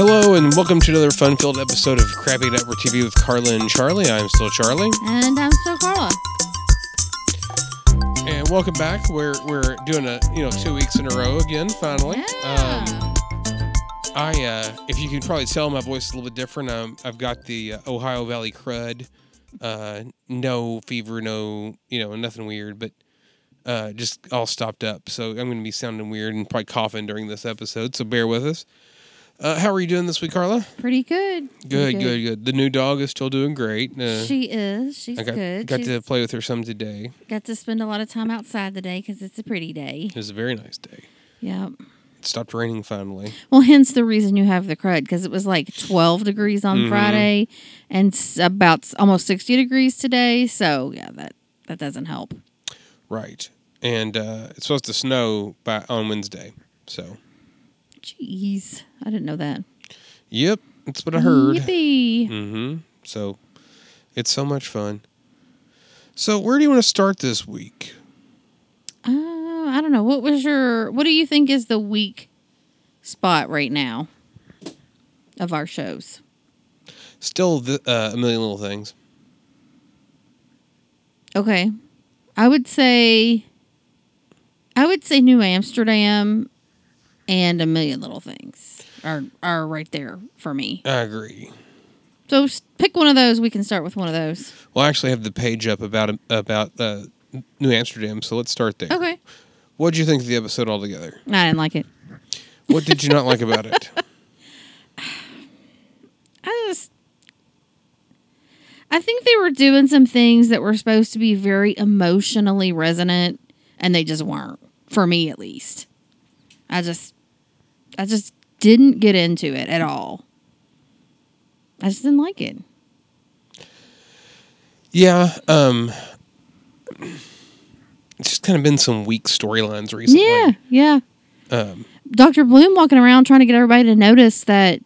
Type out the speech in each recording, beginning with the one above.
Hello and welcome to another fun-filled episode of Crappy Network TV with Carla and Charlie. I'm still Charlie, And I'm still Carla. and welcome back. We're we're doing a you know two weeks in a row again. Finally, Yeah. um, I uh, if you can probably tell, my voice is a little bit different. Um, I've got the uh, Ohio Valley crud. Uh, no fever, no you know nothing weird, but uh, just all stopped up. So I'm going to be sounding weird and probably coughing during this episode. So bear with us. Uh, how are you doing this week, Carla? Pretty good. Good, Pretty good, good. The new dog is still doing great. Uh, She is. She's I got good. got She's to play with her some today. got to spend a lot of time outside today because it's a pretty day. It was a very nice day. Yep. It stopped raining finally. Well, hence the reason you have the crud because it was like 12 degrees on Mhm. Friday and about almost 60 degrees today. So yeah, that that doesn't help. Right. And uh, it's supposed to snow by on Wednesday. So, Jeez, I didn't know that. yep, that's what I heard. Yippee. Mm-hmm. So, it's so much fun. So, where do you want to start this week? Uh, I don't know. What was your? What do you think is the weak spot right now of our shows? Still, the, uh, a million little things. Okay. I would say I would say New Amsterdam and a million little things are are right there for me. I agree. So pick one of those. We can start with one of those. Well, I actually have the page up about about uh, New Amsterdam. So let's start there. Okay. What did you think of the episode altogether? I didn't like it. What did you not like about it? I just I think they were doing some things that were supposed to be very emotionally resonant and they just weren't for me at least. I just I just didn't get into it at all. I just didn't like it. Yeah, um it's just kind of been some weak storylines recently. Yeah, yeah. Um Dr. Bloom walking around trying to get everybody to notice that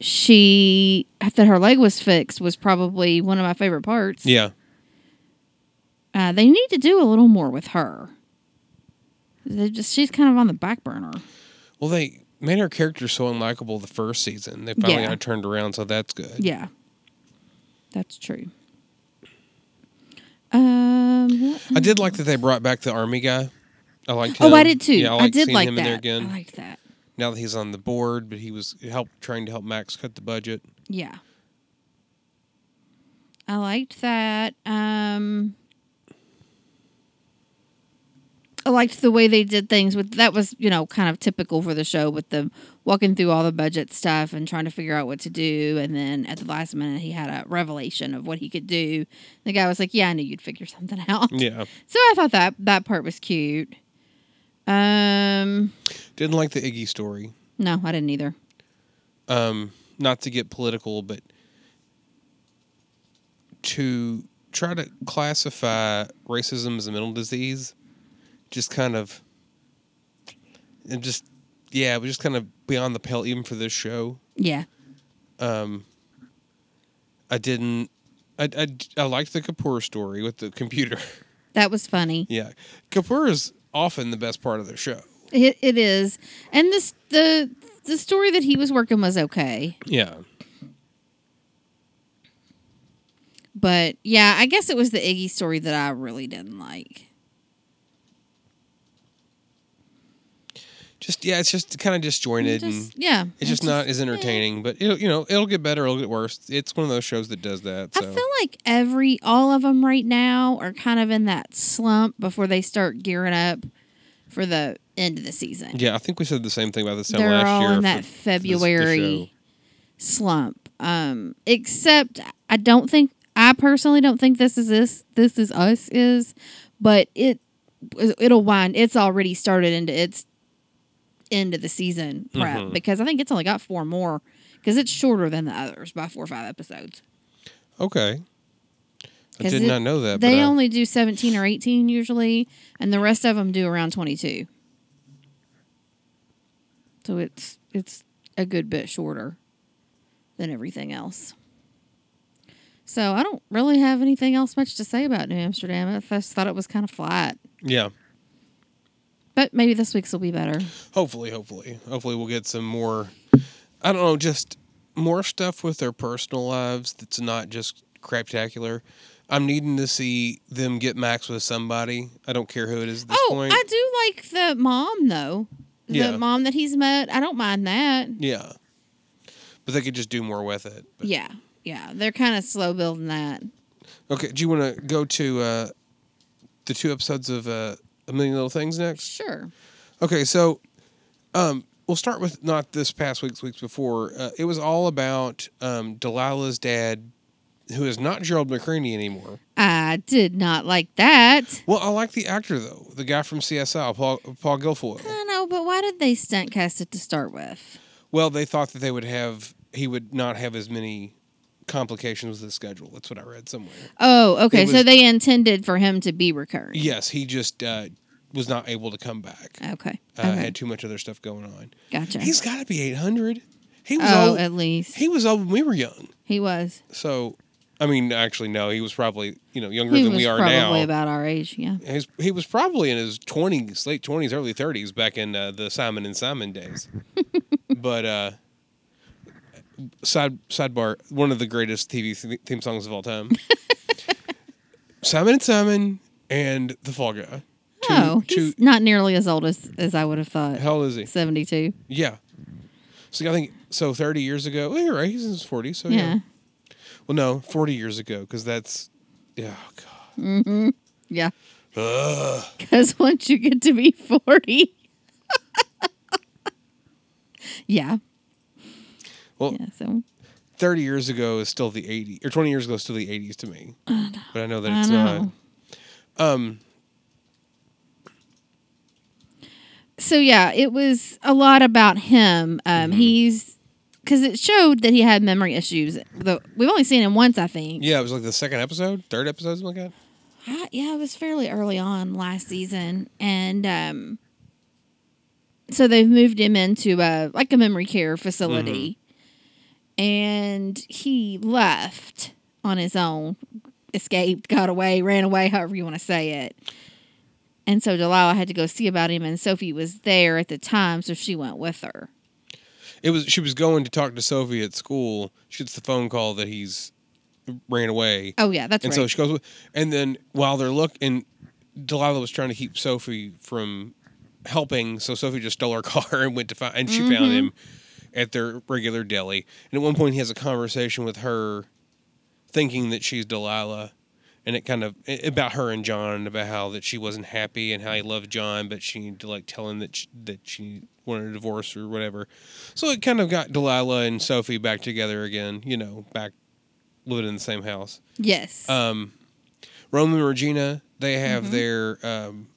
she that her leg was fixed was probably one of my favorite parts. yeah. Uh, they need to do a little more with her. They just she's kind of on the back burner. Well, they made her character so unlikable the first season. They finally Yeah. got turned around, so that's good. Yeah, that's true. Um, I did like that they brought back the army guy. I liked Him. Oh. I did too. Yeah, I, I, did like him that. in there again. I liked that. now that he's on the board, but he was help trying to help Max cut the budget. Yeah. I liked that. Um I liked the way they did things with that was, you know, kind of typical for the show with them walking through all the budget stuff and trying to figure out what to do and then at the last minute he had a revelation of what he could do. The guy was like, "Yeah, I knew you'd figure something out." Yeah, So I thought that that part was cute. Um didn't like the Iggy story. no, I didn't either. um, not to get political, but to try to classify racism as a mental disease, just kind of, and just, yeah, it was just kind of beyond the pale even for this show. Yeah. Um, I didn't, I, I, I liked the Kapoor story with the computer. That was funny. yeah. Kapoor is often the best part of the show. It, it is, and this the the story that he was working was okay, Yeah. but yeah, I guess it was the Iggy story that I really didn't like. Just, yeah, it's just kind of disjointed and. Yeah, It's just not as entertaining, but it'll, you know it'll get better, it'll get worse. It's one of those shows that does that. I feel like every all of them right now are kind of in that slump before they start gearing up for the end of the season. yeah, I think we said the same thing about this time They're last all year. in for- that for this- February slump. Um, except I don't think I personally don't think this is this this is us is, but it it'll wind. It's already started into its end of the season prep Mhm. because I think it's only got four more because it's shorter than the others by four or five episodes. Okay, I 'Cause did it- not know that. They but I- only do seventeen or eighteen usually, and the rest of them do around twenty two. So it's it's a good bit shorter than everything else. So I don't really have anything else much to say about New Amsterdam. I just thought it was kind of flat, yeah. But maybe this week's will be better. Hopefully, hopefully, hopefully we'll get some more I don't know, just more stuff with their personal lives that's not just craptacular. I'm needing to see them get Max with somebody. I don't care who it is at this oh, point. I do like the mom though. The Yeah. mom that he's met. I don't mind that. yeah. But they could just do more with it. But- Yeah. Yeah. They're kind of slow building that. Okay, do you want to go to uh, the two episodes of uh, A Million Little Things next? Sure. Okay, so um, we'll start with not this past week's weeks before. Uh, it was all about um, Delilah's dad, who is not Gerald McRaney anymore. I did not like that. Well, I like the actor though, the guy from CSI, Paul Paul Guilfoyle. I know, but why did they stunt cast it to start with? Well, they thought that they would have he would not have as many complications with his schedule. That's what I read somewhere. Oh, okay. It so they intended for him to be recurring. Yes, he just uh, was not able to come back. Okay. Uh, okay. Had too much other stuff going on. gotcha. He's got to be eight hundred. He was oh, old. at least He was old when we were young. he was. So, I mean, actually, no, he was probably you know younger He than we are probably now. Probably about our age. Yeah. His, he was probably in his twenties, late twenties, early thirties, back in uh, the Simon and Simon days. but uh, side sidebar, one of the greatest TV theme songs of all time. Simon and Simon and the Fall Guy. Two, oh, two, he's not nearly as old as, as I would have thought. how old is he? Seventy-two. Yeah. So I think so. Thirty years ago. Well, you're right. He's in his forties. So yeah. Yeah. Well, no, forty years ago, because that's yeah. Oh God. Mm-hmm. Yeah. Because once you get to be forty. yeah. Well, Yeah. So 30 years ago is still the 80s or 20 years ago is still the 80s to me but i know that it's know. not um so yeah, it was a lot about him. Um, Mhm. He's because it showed that he had memory issues. The, we've only seen him once, I think. yeah it was like the second episode third episode something like that I- yeah, it was fairly early on last season, and um, so they've moved him into a like a memory care facility, and he left on his own, escaped, got away, ran away, however you want to say it. And so Delilah had to go see about him, and Sophie was there at the time, so she went with her. it was she was going to talk to sophie at school she gets the phone call that he's ran away Oh yeah, that's it. and right. so she goes and then while they're looking delilah was trying to keep sophie from helping so sophie just stole her car and went to find and she found Mhm. him at their regular deli and at one point he has a conversation with her thinking that she's delilah and it kind of about her and john and about how that she wasn't happy and how he loved john but she needed to like tell him that she, that she wanted a divorce or whatever so it kind of got delilah and sophie back together again you know back living in the same house yes. um, Rome and Regina, they have Mhm. their um,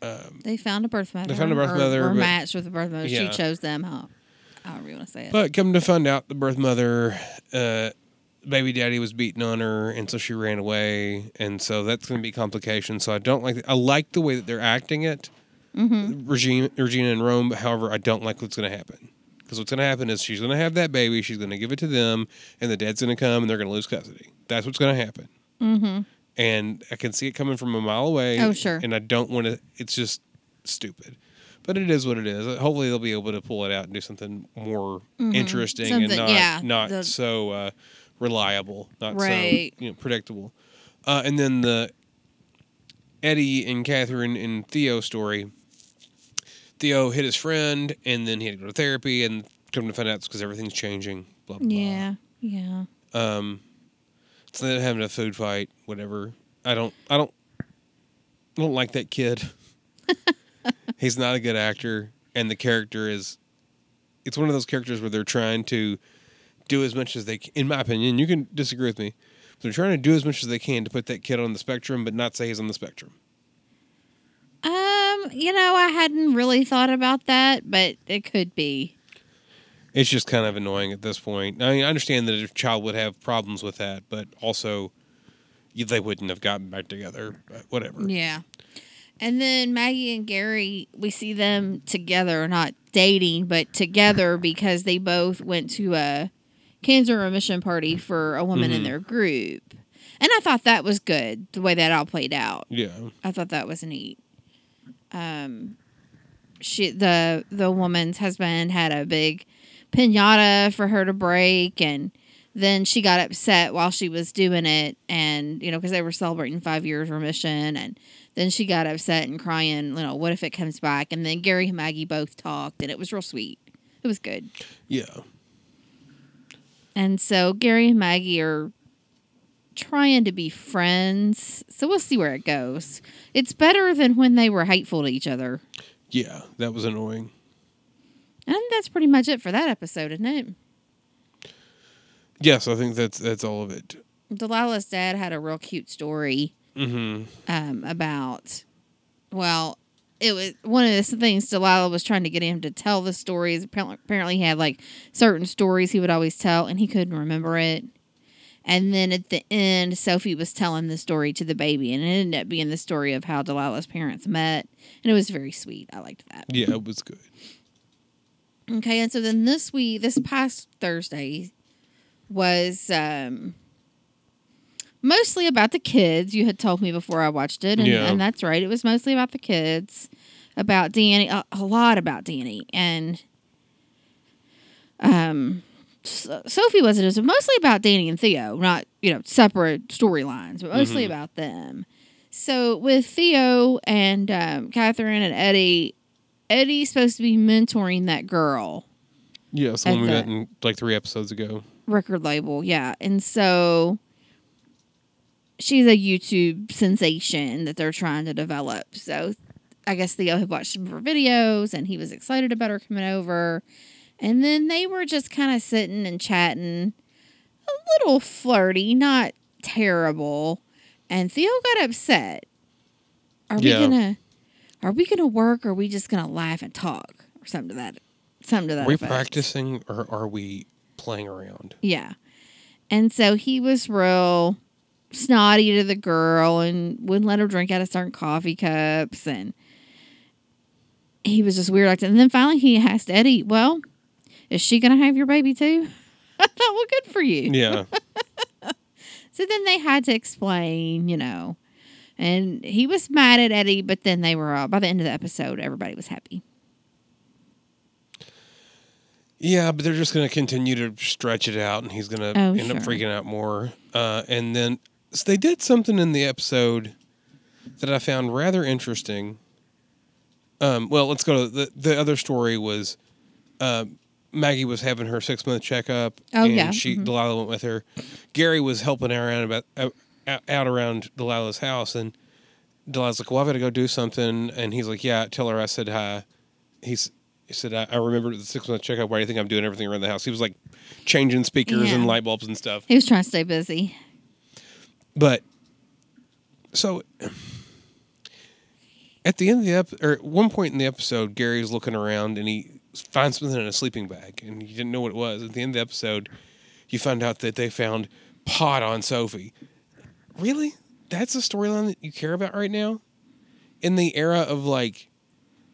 um, they found a birth mother. They found a birth or, mother, Or but- matched with a birth mother. Yeah. She chose them. How, however you want to say it. but come to find out, the birth mother, uh, baby daddy was beating on her, and so she ran away, and so that's going to be complications. So I don't like. I like the way that they're acting it, mm-hmm. Regina, Regina and Rome. However, I don't like what's going to happen. Because what's going to happen is she's going to have that baby, she's going to give it to them, and the dad's going to come, and they're going to lose custody. That's what's going to happen. Mm-hmm. and I can see it coming from a mile away. Oh, sure. And I don't want to. It's just stupid, but it is what it is. Hopefully, they'll be able to pull it out and do something more Mhm. interesting and not yeah, not the- so uh, reliable, not Right. so you know predictable. Uh, and then the Eddie and Katherine and Theo story. Theo hit his friend, and then he had to go to therapy, and come to find out it's because everything's changing. Blah blah. blah. Yeah. Yeah. Um, so they're having a food fight, whatever. I don't, I don't, I don't like that kid. He's not a good actor, and the character is. It's one of those characters where they're trying to do as much as they, can, in my opinion. You can disagree with me. They're trying to do as much as they can to put that kid on the spectrum, but not say he's on the spectrum. Um, you know, I hadn't really thought about that, but it could be. It's just kind of annoying at this point. I mean, I understand that a child would have problems with that, but also they wouldn't have gotten back together. But whatever. Yeah. And then Maggie and Gary, we see them together, not dating, but together because they both went to a cancer remission party for a woman in Mhm. their group. And I thought that was good, the way that all played out. Yeah. I thought that was neat. Um, she the the woman's husband had a big pinata for her to break and then she got upset while she was doing it and you know because they were celebrating five years remission and then she got upset and crying you know what if it comes back and then gary and maggie both talked and it was real sweet it was good Yeah. and so gary and maggie are trying to be friends so we'll see where it goes it's better than when they were hateful to each other Yeah. That was annoying. and that's pretty much it for that episode isn't it Yes, I think that's that's all of it. delilah's dad had a real cute story Mm-hmm. um, about, well, it was one of the things Delilah was trying to get him to tell the stories. Apparently, apparently he had like certain stories he would always tell, and he couldn't remember it. And then at the end, Sophie was telling the story to the baby, and it ended up being the story of how Delilah's parents met, and it was very sweet. I liked that. Yeah, it was good. Okay, and so then this week, this past Thursday, was um, mostly about the kids. You had told me before I watched it, and, Yeah. and that's right. It was mostly about the kids, about Danny, a, a lot about Danny, and um, So- Sophie wasn't. It was mostly about Danny and Theo, not you know separate storylines, but mostly Mhm. about them. So with Theo and um, Katherine and Eddie, Eddie's supposed to be mentoring that girl Yeah, someone we met in like three episodes ago. record label, yeah. And so she's a YouTube sensation that they're trying to develop. So I guess Theo had watched some of her videos and he was excited about her coming over. And then they were just kind of sitting and chatting, a little flirty, not terrible. And Theo got upset. Are Yeah. we gonna are we gonna work or are we just gonna laugh and talk? Or something to that something to that Are we effect. practicing or are we playing around? Yeah. And so he was real snotty to the girl and wouldn't let her drink out of certain coffee cups and he was just weird like that. And then finally he asked Eddie, Well, is she gonna have your baby too? I thought, well, good for you. Yeah. So then they had to explain, you know. And he was mad at Eddie, but then they were all by the end of the episode, everybody was happy. Yeah, but they're just going to continue to stretch it out, and he's going to Oh, end up freaking out more. Uh, and then so they did something in the episode that I found rather interesting. Um, well, let's go to the the other story was uh, Maggie was having her six month checkup, Oh, and yeah. she Mhm. Delilah went with her. Gary was helping her around about out, out around Delilah's house, and Delilah's like, "Well, I've got to go do something," and he's like, "Yeah, tell her I said hi." He's he said, I, I remember the six month checkup. Why do you think I'm doing everything around the house? He was like changing speakers and Yeah. light bulbs and stuff. He was trying to stay busy. But so at the end of the ep- or at one point in the episode, Gary's looking around and he finds something in a sleeping bag and he didn't know what it was. At the end of the episode, you find out that they found pot on Sophie. Really? That's a storyline that you care about right now? In the era of like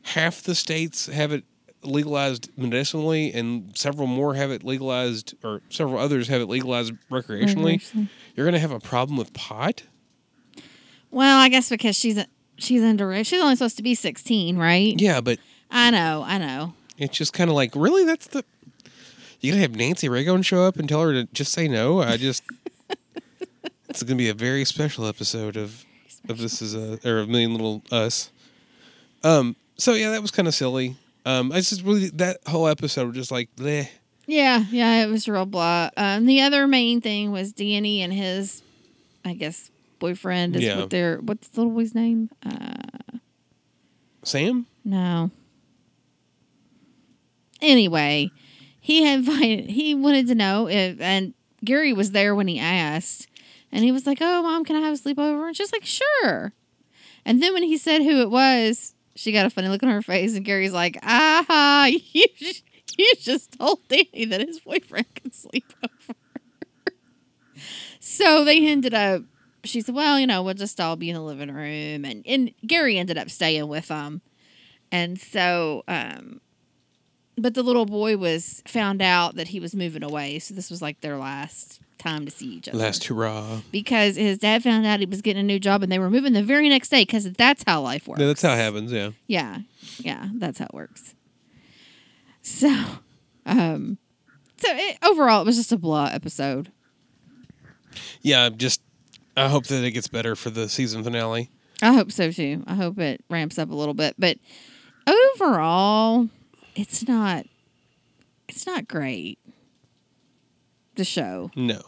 half the states have it legalized medicinally and several more have it legalized or several others have it legalized recreationally. You're gonna have a problem with pot? Well, I guess because she's she's underage. She's only supposed to be sixteen, right? Yeah, but I know, I know. it's just kind of like, really? That's the. You gonna have Nancy Reagan show up and tell her to just say no? I just. it's gonna be a very special episode of of this is a or a million little us. Um. So yeah, that was kind of silly. Um. I just really that whole episode was just like, bleh. Yeah, yeah, it was real blah. Um, the other main thing was Danny and his, I guess, boyfriend is Yeah. what their what's the little boy's name? Uh, Sam. no. Anyway, he had invited. He wanted to know if, and Gary was there when he asked, and he was like, "Oh, mom, can I have a sleepover?" And she's like, "Sure." And then when he said who it was, she got a funny look on her face, and Gary's like, "Ah, you, j- you just told Danny that his boyfriend could sleep over." so they ended up. She said, "Well, you know, we'll just all be in the living room," and and Gary ended up staying with them, and so, um, but the little boy was found out that he was moving away, so this was like their last time to see each other Last hurrah. because his dad found out he was getting a new job and they were moving the very next day because that's how life works. Yeah, that's how it happens. Yeah. Yeah, yeah, that's how it works. So, um, so it, overall, it was just a blah episode. Yeah, just I hope that it gets better for the season finale. I hope so too. I hope it ramps up a little bit, but overall, it's not. It's not great. The show. No,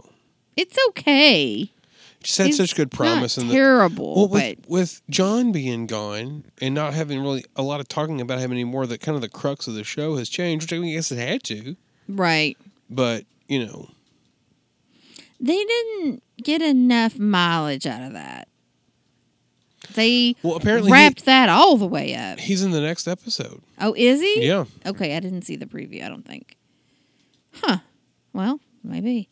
It's okay. Had It's such good promise Not in the terrible, well but with, with John being gone and not having really a lot of talking about him anymore. That kind of the crux of the show has changed, which I guess it had to. right. But you know, They didn't get enough mileage out of that. They well apparently he- wrapped that all the way up. he's in the next episode. Oh, is he? Yeah, Okay, I didn't see the preview, I don't think. Huh. Well, maybe.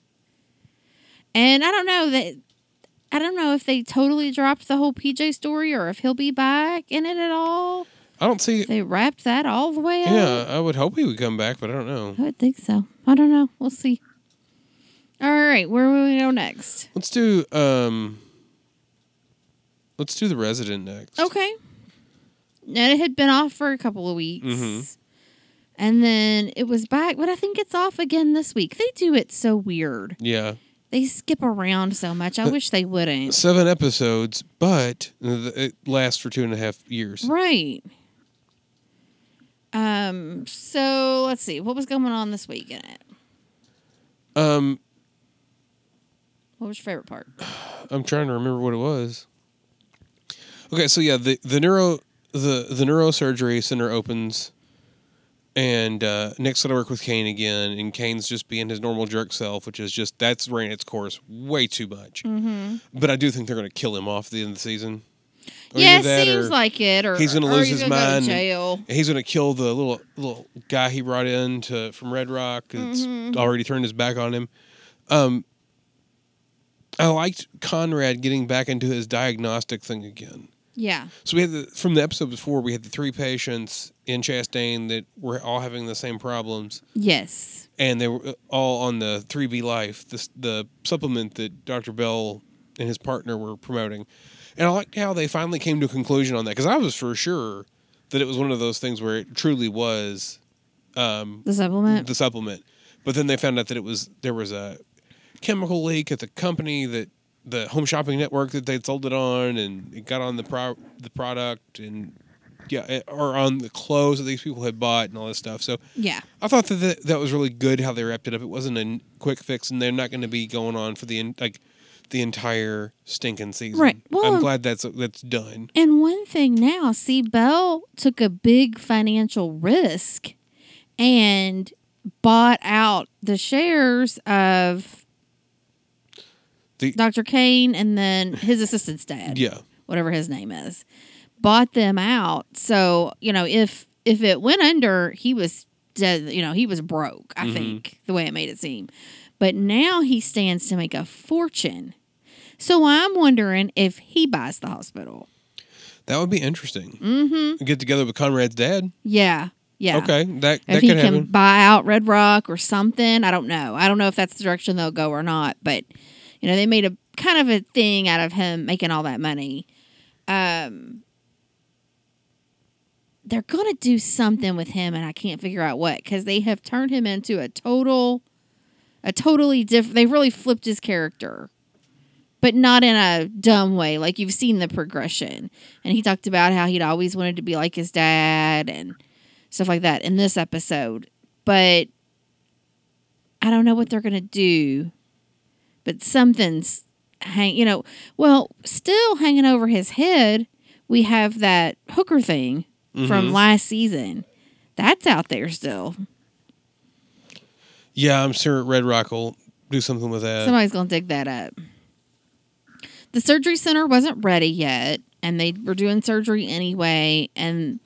And I don't know that I don't know if they totally dropped the whole PJ story or if he'll be back in it at all. I don't see. They wrapped that all the way up. Yeah, I would hope he would come back, but I don't know. I would think so. I don't know. We'll see. All right, where will we go next? Let's do um. Let's do the resident next. Okay. And it had been off for a couple of weeks. Mhm. And then it was back, but I think it's off again this week. They do it so weird. Yeah, They skip around so much. I wish they wouldn't. seven episodes, but it lasts for two and a half years. Right. Um, so let's see. What was going on this week in it? Um, What was your favorite part? I'm trying to remember what it was. Okay, so yeah, the the neuro the the neurosurgery center opens, and uh, Nick's gonna work with Cain again, and Cain's just being his normal jerk self, which is just that's ran its course way too much. Mm-hmm. But I do think they're gonna kill him off at the end of the season. Or Yeah, that seems like it. Or he's gonna or lose his gonna go to mind. jail. He's gonna kill the little little guy he brought in to from Red Rock. That's Mhm. already turned his back on him. Um, I liked Conrad getting back into his diagnostic thing again. Yeah. So we had the, from the episode before, we had the three patients in Chastain that were all having the same problems, Yes. and they were uh, all on the 3B Life, the, the supplement that Dr. Bell and his partner were promoting. And I liked how they finally came to a conclusion on that because I was for sure that it was one of those things where it truly was um, The supplement. the supplement. But then they found out that it was there was a chemical leak at the company that the home shopping network that they'd sold it on, and it got on the pro- the product and yeah, eh, or on the clothes that these people had bought and all this stuff. So yeah. I thought that that, that was really good how they wrapped it up. It wasn't a quick fix, and they're not going to be going on for the like the entire stinking season. Right. Well, I'm glad that's that's done. And one thing now, see, Bell took a big financial risk and bought out the shares of The- Dr. Cain and then his assistant's dad, Yeah. whatever his name is, bought them out. So you know, if if it went under, he was dead. You know, he was broke. I Mhm. think the way it made it seem. But now he stands to make a fortune. So I'm wondering if he buys the hospital. That would be interesting. Mm-hmm. Get together with Conrad's dad. Yeah. Yeah. Okay, that If that he could can happen. buy out Red Rock or something, I don't know. I don't know if that's the direction they'll go or not. But you know, they made a kind of a thing out of him making all that money. Um, they're gonna do something with him, and I can't figure out what because they have turned him into a total, a totally different. They really flipped his character. But not in a dumb way. Like you've seen the progression. And he talked about how he'd always wanted to be like his dad and stuff like that in this episode. But I don't know what they're going to do. But something's hang, you know, well, still hanging over his head. We have that hooker thing from Mhm. last season. That's out there still. Yeah, I'm sure Red Rock will do something with that. Somebody's going to dig that up. The surgery center wasn't ready yet, and they were doing surgery anyway. And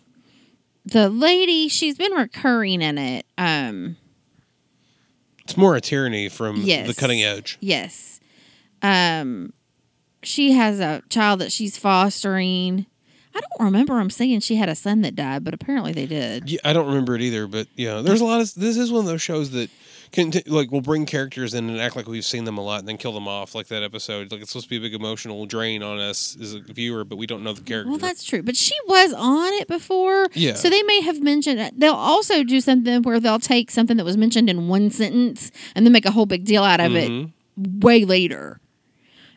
the lady, she's been recurring in it. Um, It's more a tyranny from Yes. the cutting edge. Yes. Um, she has a child that she's fostering. I don't remember them saying she had a son that died, but apparently they did. Yeah, I don't remember it either, but yeah, there's a lot of this is one of those shows that conti- like we'll bring characters in and act like we've seen them a lot and then kill them off like that episode like it's supposed to be a big emotional drain on us as a viewer but we don't know the character Well, that's true. But she was on it before. Yeah. So they may have mentioned it. They'll also do something where they'll take something that was mentioned in one sentence and then make a whole big deal out of Mhm. it way later.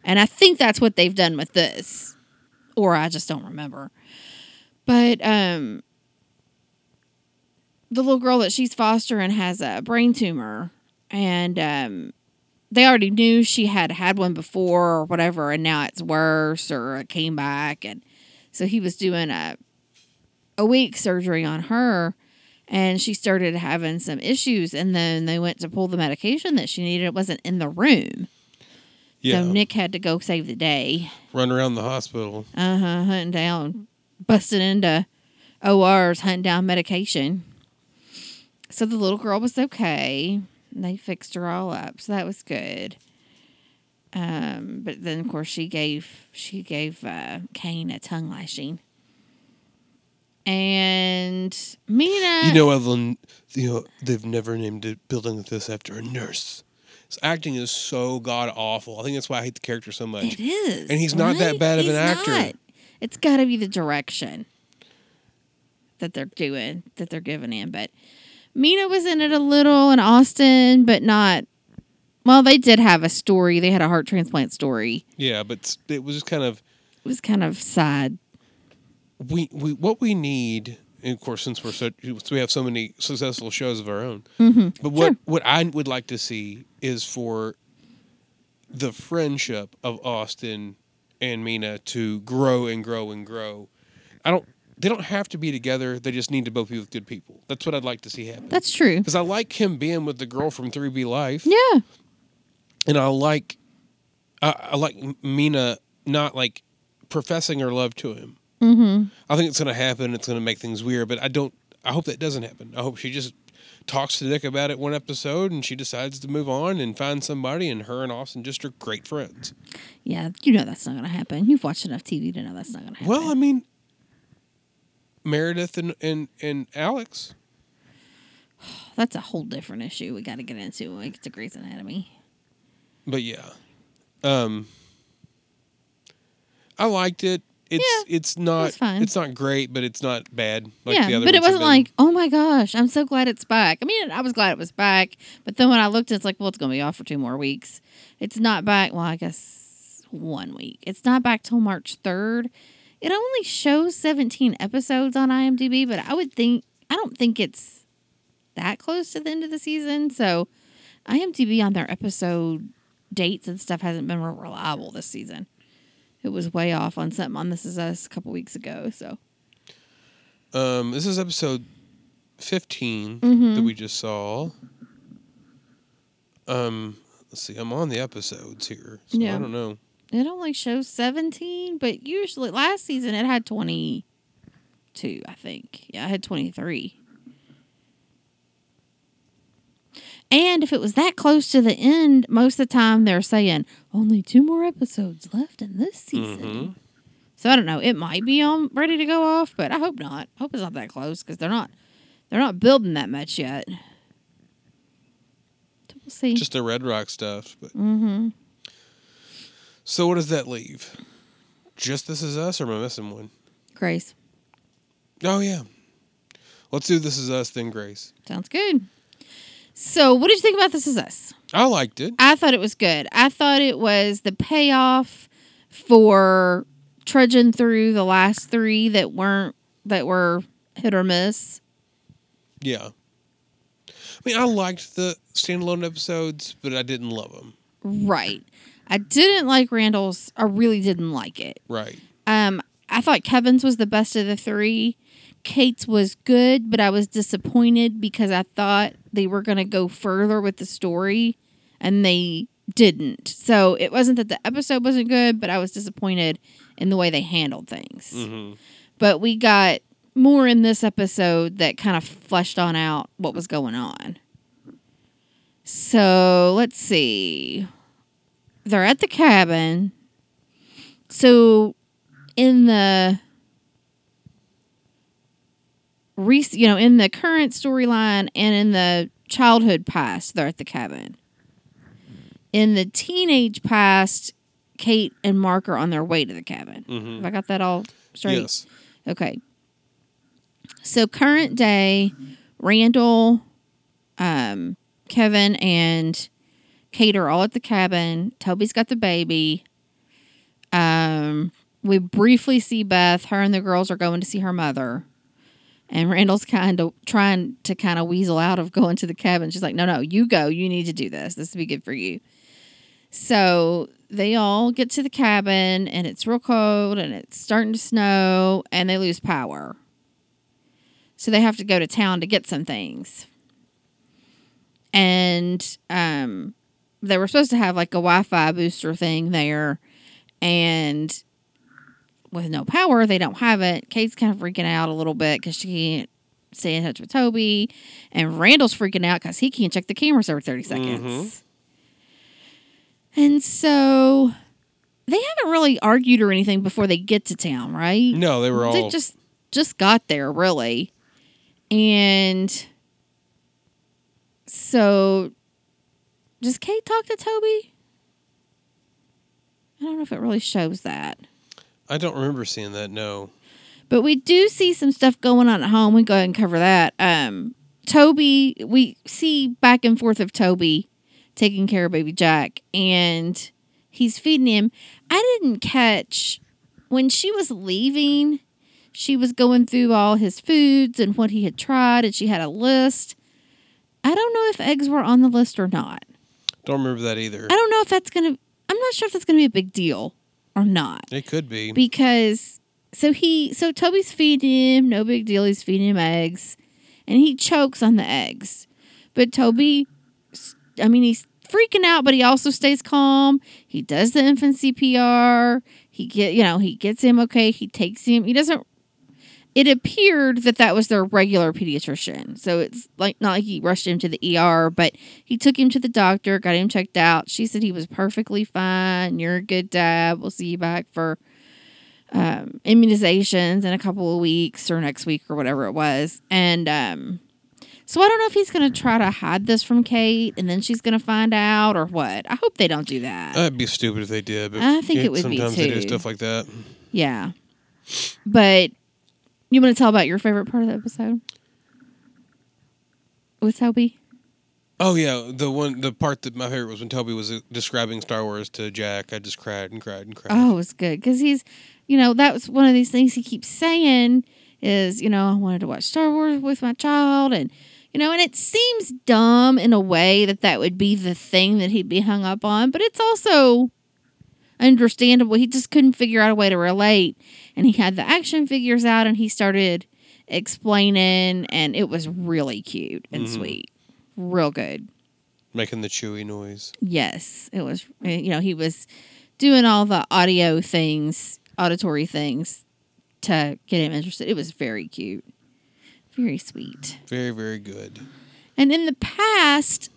And I think that's what they've done with this. Or I just don't remember. But um the little girl that she's fostering has a brain tumor and um they already knew she had had one before or whatever and now it's worse or it came back. And so he was doing a a week surgery on her and she started having some issues. And then they went to pull the medication that she needed. It wasn't in the room yeah. So nick had to go save the day. Run around the hospital. Uh-huh hunting down busting into ors hunting down medication. So the little girl was okay. They fixed her all up so that was good. Um but then of course she gave she gave uh cain a tongue lashing. And mina you know evelyn you know they've never named a building like this after a nurse his acting is so god awful. I think that's why i hate the character so much. It is. And he's not that bad of an actor. not. it's got to be the direction that they're doing that they're giving him but mina was in it a little in austin but not well they did have a story. They had a heart transplant story. Yeah but it was just kind of it was kind of sad. We, we what we need and of course since we're so since we have so many successful shows of our own. Mm-hmm. but what what i would like to see is for the friendship of austin and mina to grow and grow and grow. I don't they don't have to be together. They just need to both be with good people. That's what i'd like to see happen. That's true. Because i like him being with the girl from 3b life. Yeah. And I like, I, I like Mina not like professing her love to him. Mm-hmm. I think it's going to happen. It's going to make things weird, but I don't. I hope that doesn't happen. I hope she just talks to Nick about it one episode, and she decides to move on and find somebody, and her and Austin just are great friends. yeah you know that's not gonna happen you've watched enough tv to know that's not gonna happen Well, I mean, Meredith and and and Alex. that's a whole different issue we got to get into when get to Grey's Anatomy. But yeah, um, I liked it. It's Yeah, it's not it's not great, but it's not bad. Like yeah, the other but it wasn't like, oh my gosh, I'm so glad it's back. I mean, I was glad it was back, but then when I looked, it's like, well, it's going to be off for two more weeks. It's not back. Well, I guess one week. It's not back till March 3rd. It only shows 17 episodes on IMDb, but I would think, I don't think it's that close to the end of the season. So IMDb on their episode dates and stuff hasn't been reliable this season. It was way off on something on This Is Us a couple weeks ago. So Um, this is episode 15 Mhm. that we just saw. Um, let's see. I'm on the episodes here, so Yeah. I don't know. It only shows 17, but usually last season it had 22, I think. Yeah, I had 23. And if it was that close to the end, most of the time they're saying only two more episodes left in this season. Mhm. So I don't know. It might be on ready to go off, but I hope not. I hope it's not that close because they're not they're not building that much yet. We'll see. Just the Red Rock stuff. But mm-hmm. so what does that leave? Just this is us, or am I missing one? Grace. Oh yeah. Let's do this is us then, Grace. Sounds good. So, what did you think about This Is Us? I liked it. I thought it was good. I thought it was the payoff for trudging through the last three that weren't that were hit or miss. Yeah. I mean, I liked the standalone episodes, but I didn't love them. Right. I didn't like Randall's. I really didn't like it. Right. Um, I thought Kevin's was the best of the three. Kate's was good, but I was disappointed because I thought they were going to go further with the story and they didn't. So it wasn't that the episode wasn't good, but I was disappointed in the way they handled things. hmm But we got more in this episode that kind of fleshed on out what was going on. So let's see. They're at the cabin. So in the rec- you know, in the current storyline and in the childhood past, they're at the cabin. In the teenage past, Kate and Marc are on their way to the cabin. Mhm. Have I got that all straight? Yes. Okay. So current day, Randall, um, Kevin, and Kate are all at the cabin. Toby's got the baby. Um, we briefly see Beth. Her and the girls are going to see her mother. And Randall's kind of trying to kind of weasel out of going to the cabin. She's like, no, no, you go. You need to do this. This will be good for you. So they all get to the cabin and it's real cold and it's starting to snow and they lose power. So they have to go to town to get some things. And um, they were supposed to have like a Wi Fi booster thing there. And with no power, they don't have it. Kate's kind of freaking out a little bit because she can't stay in touch with Toby. And Randall's freaking out because he can't check the cameras every 30 seconds. Mhm. And so they haven't really argued or anything before they get to town, right? No, they were all. They just just got there, really. And so does Kate talk to Toby? I don't know if it really shows that. I don't remember seeing that. No. But we do see some stuff going on at home. We go ahead and cover that. Um, Toby, we see back and forth of Toby taking care of baby Jack, and he's feeding him. I didn't catch when she was leaving. She was going through all his foods and what he had tried, and she had a list. I don't know if eggs were on the list or not. Don't remember that either. I don't know if that's gonna. I'm not sure if that's gonna be a big deal or not It could be. because so he so Toby's feeding him, no big deal. He's feeding him eggs, and he chokes on the eggs. But Toby, I mean, he's freaking out, but he also stays calm. He does the infant CPR. He get you know he gets him okay. He takes him. He doesn't. It appeared that that was their regular pediatrician, so it's like not like he rushed him to the ER, but he took him to the doctor, got him checked out. She said he was perfectly fine. You're a good dad. We'll see you back for um, immunizations in a couple of weeks or next week or whatever it was. And um, so I don't know if he's going to try to hide this from Kate and then she's going to find out or what. I hope they don't do that. That'd be stupid if they did. But I think it would be, sometimes they do stuff like that. yeah. But you want to tell about your favorite part of the episode? With Toby? Oh yeah, the one the part that my favorite was when Toby was uh, describing Star Wars to Jack. I just cried and cried and cried. Oh, it was good because he's, you know, that was one of these things he keeps saying is, you know, I wanted to watch Star Wars with my child, and you know, and it seems dumb in a way that that would be the thing that he'd be hung up on, but it's also understandable. He just couldn't figure out a way to relate, and he had the action figures out, and he started explaining, and it was really cute and Mhm. sweet, real good. Making the chewy noise. Yes, it was. uh, You know, he was doing all the audio things, auditory things to get him interested. It was very cute, very sweet. Very very good. And in the past,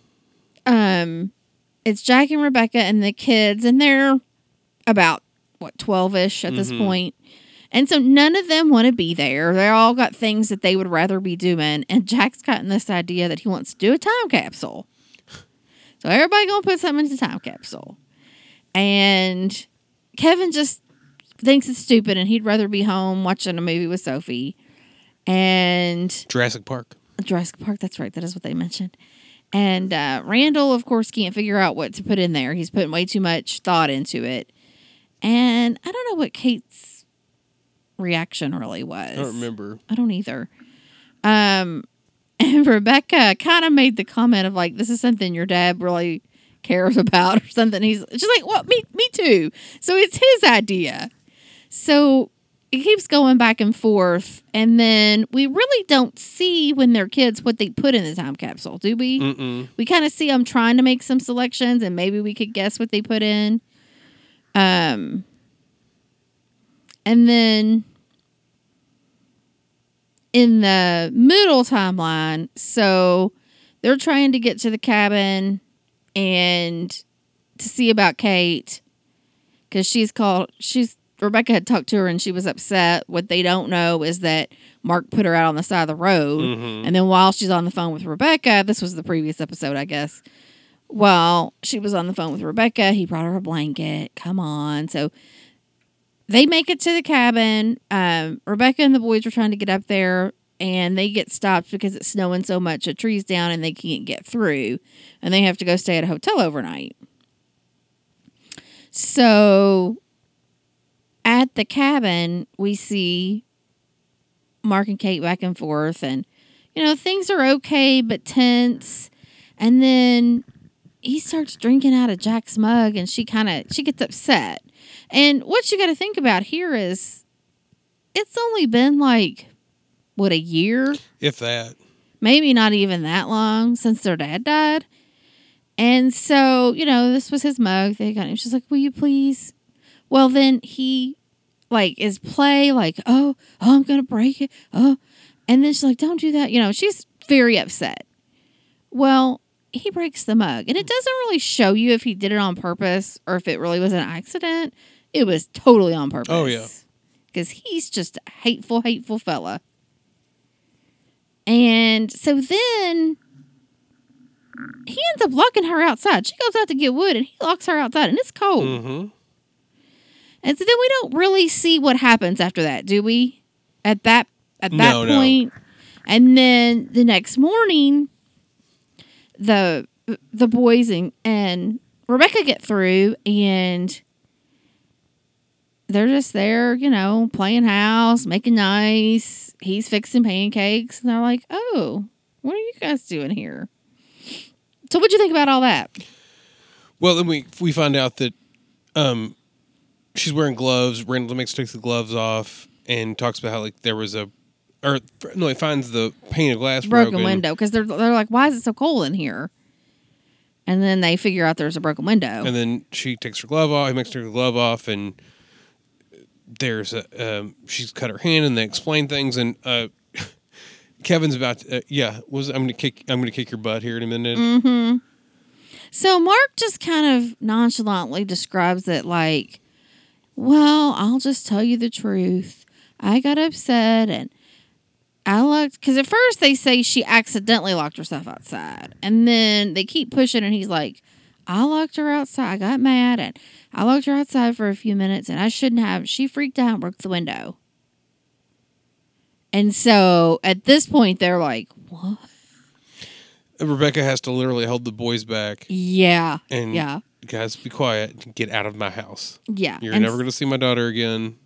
um, it's Jack and Rebecca and the kids, and they're about what twelve ish at this Mhm. point. And so none of them want to be there. They all got things that they would rather be doing. And Jack's gotten this idea that he wants to do a time capsule. So everybody gonna put something in the time capsule. And Kevin just thinks it's stupid and he'd rather be home watching a movie with Sophie. And Jurassic Park. Jurassic Park, that's right, that is what they mentioned. And uh, Randall, of course, can't figure out what to put in there. He's putting way too much thought into it. And I don't know what Kate's reaction really was. I don't remember. I don't either. Um, and Rebecca kind of made the comment of like, "This is something your dad really cares about," or something. He's she's like, "What? Me? Me too." So it's his idea. So it keeps going back and forth, and then we really don't see when they're kids what they put in the time capsule, do we? Mm-mm. We kind of see them trying to make some selections, and maybe we could guess what they put in. Um, and then in the middle timeline, so they're trying to get to the cabin and to see about Kate because she's called she's Rebecca had talked to her and she was upset. What they don't know is that Marc put her out on the side of the road. Mhm. And then while she's on the phone with Rebecca, this was the previous episode, I guess. While she was on the phone with Rebecca, he brought her a blanket. Come on. So they make it to the cabin. Um, Rebecca and the boys are trying to get up there and they get stopped because it's snowing so much. A tree's down and they can't get through. And they have to go stay at a hotel overnight. So at the cabin, we see Marc and Kate back and forth, and you know things are okay but tense. And then he starts drinking out of Jack's mug, and she kind of she gets upset. And what you got to think about here is, it's only been like what a year, If that. maybe not even that long since their dad died. And so, you know, this was his mug. They got him. She's like, Will you please? Well, then he like is play, like, oh, oh, I'm gonna break it. Oh. And then she's like, Don't do that. You know, she's very upset. Well, he breaks the mug. And it doesn't really show you if he did it on purpose or if it really was an accident. It was totally on purpose. Oh, yeah. Because he's just a hateful, hateful fella. And so then he ends up locking her outside. She goes out to get wood and he locks her outside and it's cold. Mm-hmm. And so then we don't really see what happens after that, do we? At that at that No, no. And then the next morning the the boys and, and Rebecca get through and they're just there, you know, playing house, making nice. He's fixing pancakes, and they're like, "Oh, what are you guys doing here?" So, what'd you think about all that? Well, then we we find out that um, she's wearing gloves. Randall makes takes the gloves off and talks about how like there was a, or no, he finds the pane of glass broken, broken, window because they're they're like, "Why is it so cold in here?" And then they figure out there's a broken window. and then she takes her glove off. He makes her glove off, and there's a um, she's cut her hand, and they explain things. And uh, Kevin's about, to, uh, yeah, was I'm gonna kick I'm gonna kick your butt here in a minute. Mm-hmm. So Marc just kind of nonchalantly describes it like, "Well, I'll just tell you the truth. I got upset and I locked because at first they say she accidentally locked herself outside, and then they keep pushing, and he's like." I locked her outside. I got mad and I locked her outside for a few minutes and I shouldn't have. She freaked out and broke the window. And so at this point, they're like, what? Rebecca has to literally hold the boys back Yeah. and Yeah. guys, be quiet, get out of my house. Yeah. You're And never gonna see my daughter again.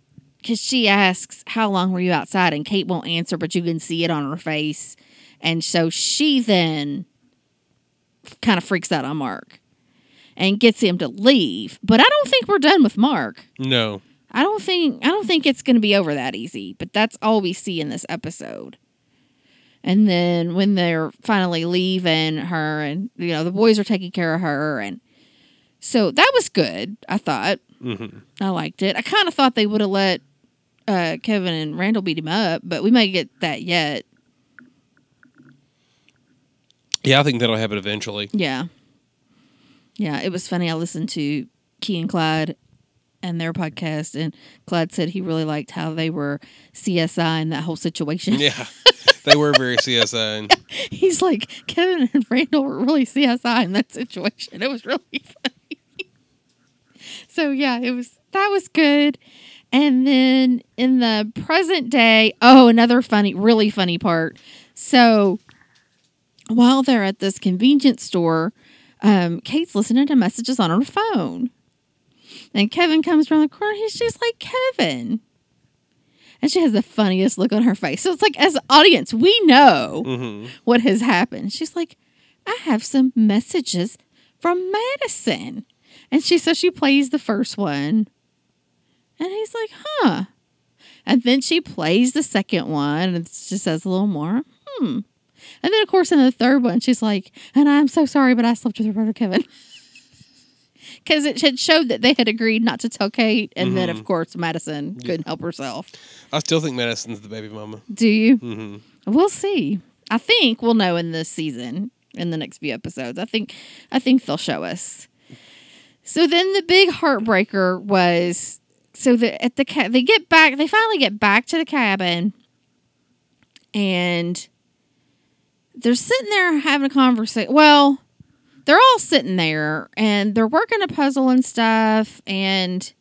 Because she asks how long were you outside? And kate won't answer but you can see it on her face. And so she then kind of freaks out on marc and gets him to leave. But i don't think we're done with marc. No, i don't think i don't think it's going to be over that easy but that's all we see in this episode. And then when they're finally leaving her and you know the boys are taking care of her and so that was good i thought. Hmm I liked it. I kind of thought they would have let uh, Kevin and Randall beat him up, but we might get that yet. yeah, I think that'll happen eventually. Yeah. Yeah, it was funny. I listened to Key and Clyde and their podcast, and Clyde said he really liked how they were CSI in that whole situation. Yeah, they were very CSI. And He's like, Kevin and Randall were really CSI in that situation. It was really funny. so yeah, it was that was good. And then in the present day, oh, another funny, really funny part. So while they're at this convenience store, um, Kate's listening to messages on her phone. And Kevin comes around the corner. He's just like, Kevin. And she has the funniest look on her face. So it's like, as audience, we know hmm what has happened. She's like, I have some messages from Madison. And she says she plays the first one. And he's like, huh. And then she plays the second one and she says a little more, hmm. And then, of course, in the third one, she's like, and I'm so sorry, but I slept with your brother Kevin. Because it had showed that they had agreed not to tell Kate. And then, of course, Madison couldn't help herself. I still think Madison's the baby mama. Do you? Mm-hmm. We'll see. I think we'll know in this season, in the next few episodes. I think I think they'll show us. So then the big heartbreaker was so the at the ca- they get back. They finally get back to the cabin, and they're sitting there having a conversation. Well, they're all sitting there and they're working a puzzle and stuff. And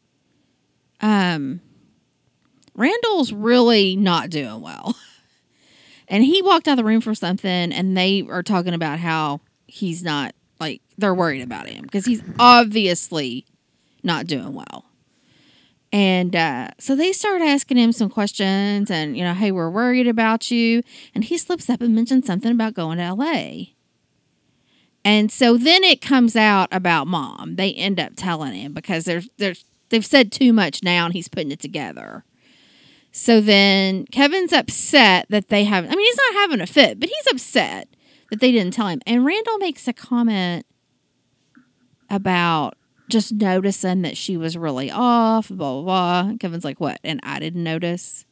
um, Randall's really not doing well. And he walked out of the room for something, and they are talking about how he's not like they're worried about him because he's obviously not doing well. And uh, so they start asking him some questions, and you know, hey, we're worried about you. And he slips up and mentions something about going to LA. And so then it comes out about mom. They end up telling him because there's there's they've said too much now, and he's putting it together. So then Kevin's upset that they haven't. I mean, he's not having a fit, but he's upset that they didn't tell him. And Randall makes a comment about just noticing that she was really off, blah, blah, blah. Kevin's like, what? And I didn't notice.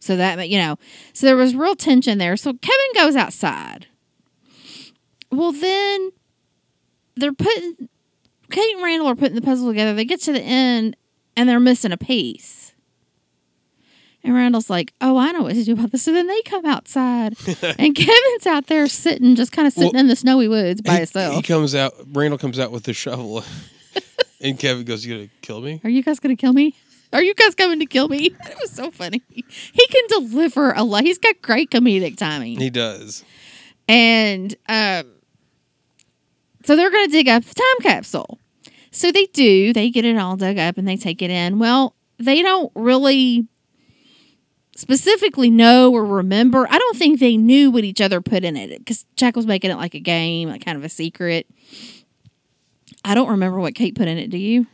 So that, you know, so there was real tension there. So Kevin goes outside. Well, then they're putting, Kate and Randall are putting the puzzle together. They get to the end and they're missing a piece. And Randall's like, "Oh, I know what to do about this." So then they come outside, and Kevin's out there sitting, just kind of sitting Well, in the snowy woods by he, himself. he comes out. Randall comes out with the shovel, and Kevin goes, "You gonna kill me?" Are you guys gonna kill me? Are you guys coming to kill me? It was so funny. He can deliver a lot. He's got great comedic timing, He does. and um, so they're gonna dig up the time capsule. So they do. They get it all dug up and they take it in. Well, they don't really specifically know or remember. I don't think they knew what each other put in it because Jack was making it like a game, like kind of a secret. I don't remember what Kate put in it. Do you?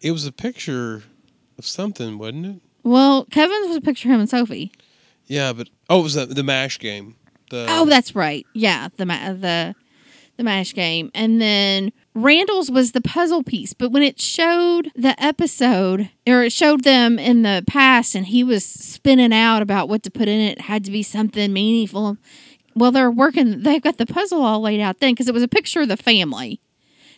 It was a picture of something, wasn't it? Well, Kevin's was a picture of him and Sophie. Yeah, but oh, it was the, the mash game. The Oh, that's right. Yeah, the the the mash game, and then Randall's was the puzzle piece. But when it showed the episode, or it showed them in the past, and he was spinning out about what to put in it, it had to be something meaningful. Well, they're working. They've got the puzzle all laid out then because it was a picture of the family.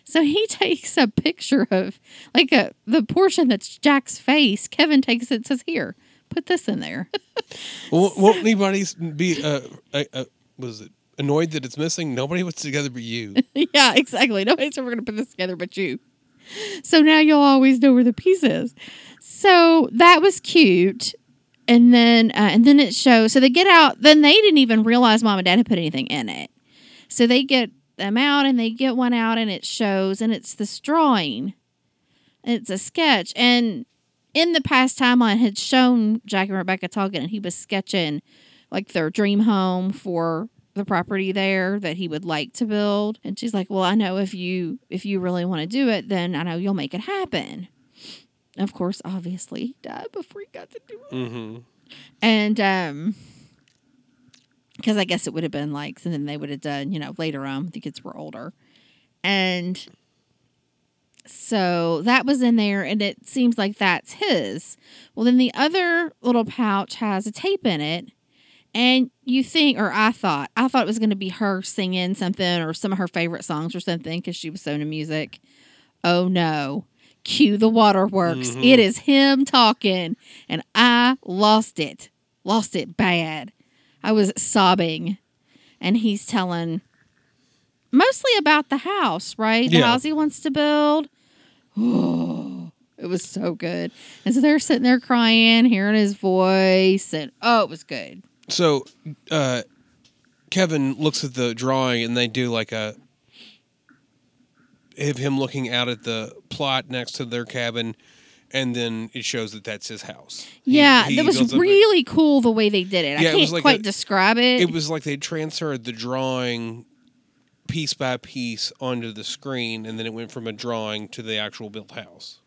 So he takes a picture of like a the portion that's Jack's face. Kevin takes it and says, "Here, put this in there." Well, won't anybody be uh, uh, uh was it annoyed that it's missing? Nobody puts together but you. yeah, exactly. Nobody's ever going to put this together but you. So now you'll always know where the piece is. So that was cute. And then, uh, and then it shows. So they get out. Then they didn't even realize mom and dad had put anything in it. So they get them out, and they get one out, and it shows, and it's this drawing. It's a sketch, and in the past timeline had shown Jack and Rebecca talking, and he was sketching like their dream home for the property there that he would like to build. And she's like, "Well, I know if you if you really want to do it, then I know you'll make it happen." Of course, obviously, he died before he got to do it. mm-hmm. And um because I guess it would have been like something they would have done, you know, later on. The kids were older. And so that was in there, and it seems like that's his. Well, then the other little pouch has a tape in it, and you think, or I thought, I thought it was going to be her singing something or some of her favorite songs or something because she was so into music. Oh no. Cue the waterworks. Mhm. It is him talking, and I lost it. Lost it bad. I was sobbing, and he's telling mostly about the house, right? The Yeah. house he wants to build. Oh, it was so good. And so they're sitting there crying, hearing his voice, and oh, it was good. So, uh, Kevin looks at the drawing, and they do like a of him looking out at the plot next to their cabin, and then it shows that that's his house. He- Yeah, he that was up a- really cool the way they did it. Yeah, I it can't like quite a- describe it. It was like they transferred the drawing piece by piece onto the screen, and then it went from a drawing to the actual built house.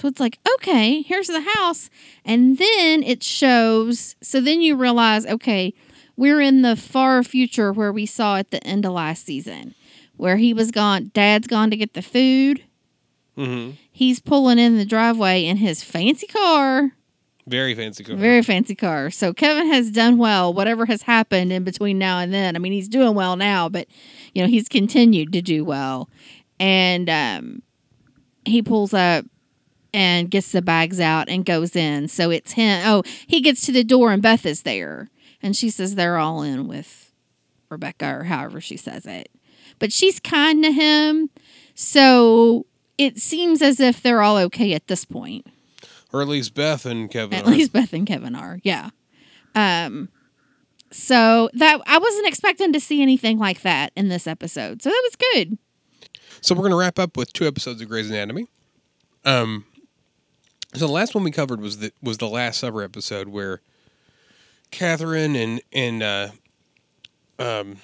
So it's like, okay, here's the house. And then it shows. So then you realize, okay, we're in the far future where we saw at the end of last season, where he was gone. Dad's gone to get the food. Hmm He's pulling in the driveway in his fancy car, Very fancy car. very fancy car. So Kevin has done well, whatever has happened in between now and then. I mean, he's doing well now, but, you know, he's continued to do well. And um, he pulls up and gets the bags out and goes in. So it's him. Oh, he gets to the door and Beth is there. And she says they're all in with Rebecca or however she says it. But she's kind to him. So it seems as if they're all okay at this point. Or at least Beth and Kevin. At are. least Beth and Kevin are. Yeah. Um so that I wasn't expecting to see anything like that in this episode. So that was good. So we're going to wrap up with two episodes of Grey's Anatomy. Um, so the last one we covered was the was the last summer episode where Catherine and and uh, um,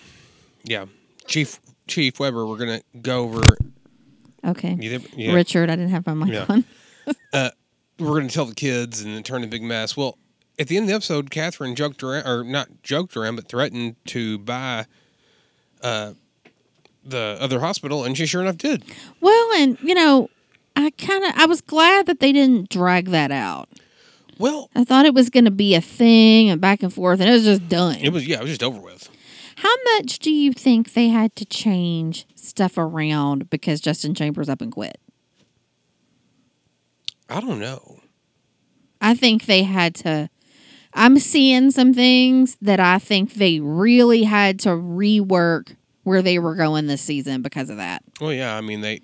yeah, Chief Chief Weber were going to go over. Okay. You, yeah, Richard, I didn't have my mic Yeah. on. we're going to tell the kids and it turned a big mess. Well, at the end of the episode, Catherine joked around, or not joked around, but threatened to buy uh, the other hospital, and she sure enough did. Well, and you know, I kind of I was glad that they didn't drag that out. Well, I thought it was going to be a thing and back and forth, and it was just done. it was yeah, it was just over with. How much do you think they had to change stuff around because Justin Chambers up and quit? I don't know. I think they had to. I'm seeing some things that I think they really had to rework where they were going this season because of that. Well, yeah, I mean they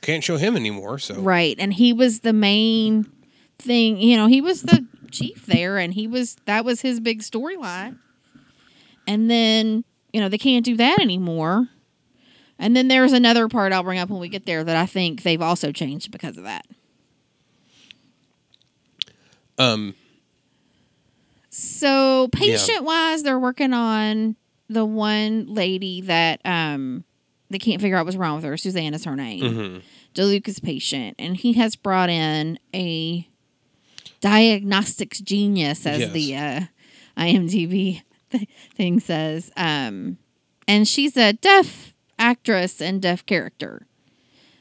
can't show him anymore, so Right. And he was the main thing, you know, he was the chief there and he was that was his big storyline. And then, you know, they can't do that anymore. And then there's another part I'll bring up when we get there that I think they've also changed because of that. um, So patient wise, they're working on the one lady that um they can't figure out what's wrong with her. Suzanne is her name. mhm. DeLuca is patient, and he has brought in a diagnostics genius, as Yes. the uh, IMDb th- thing says. Um, and she's a deaf actress and deaf character,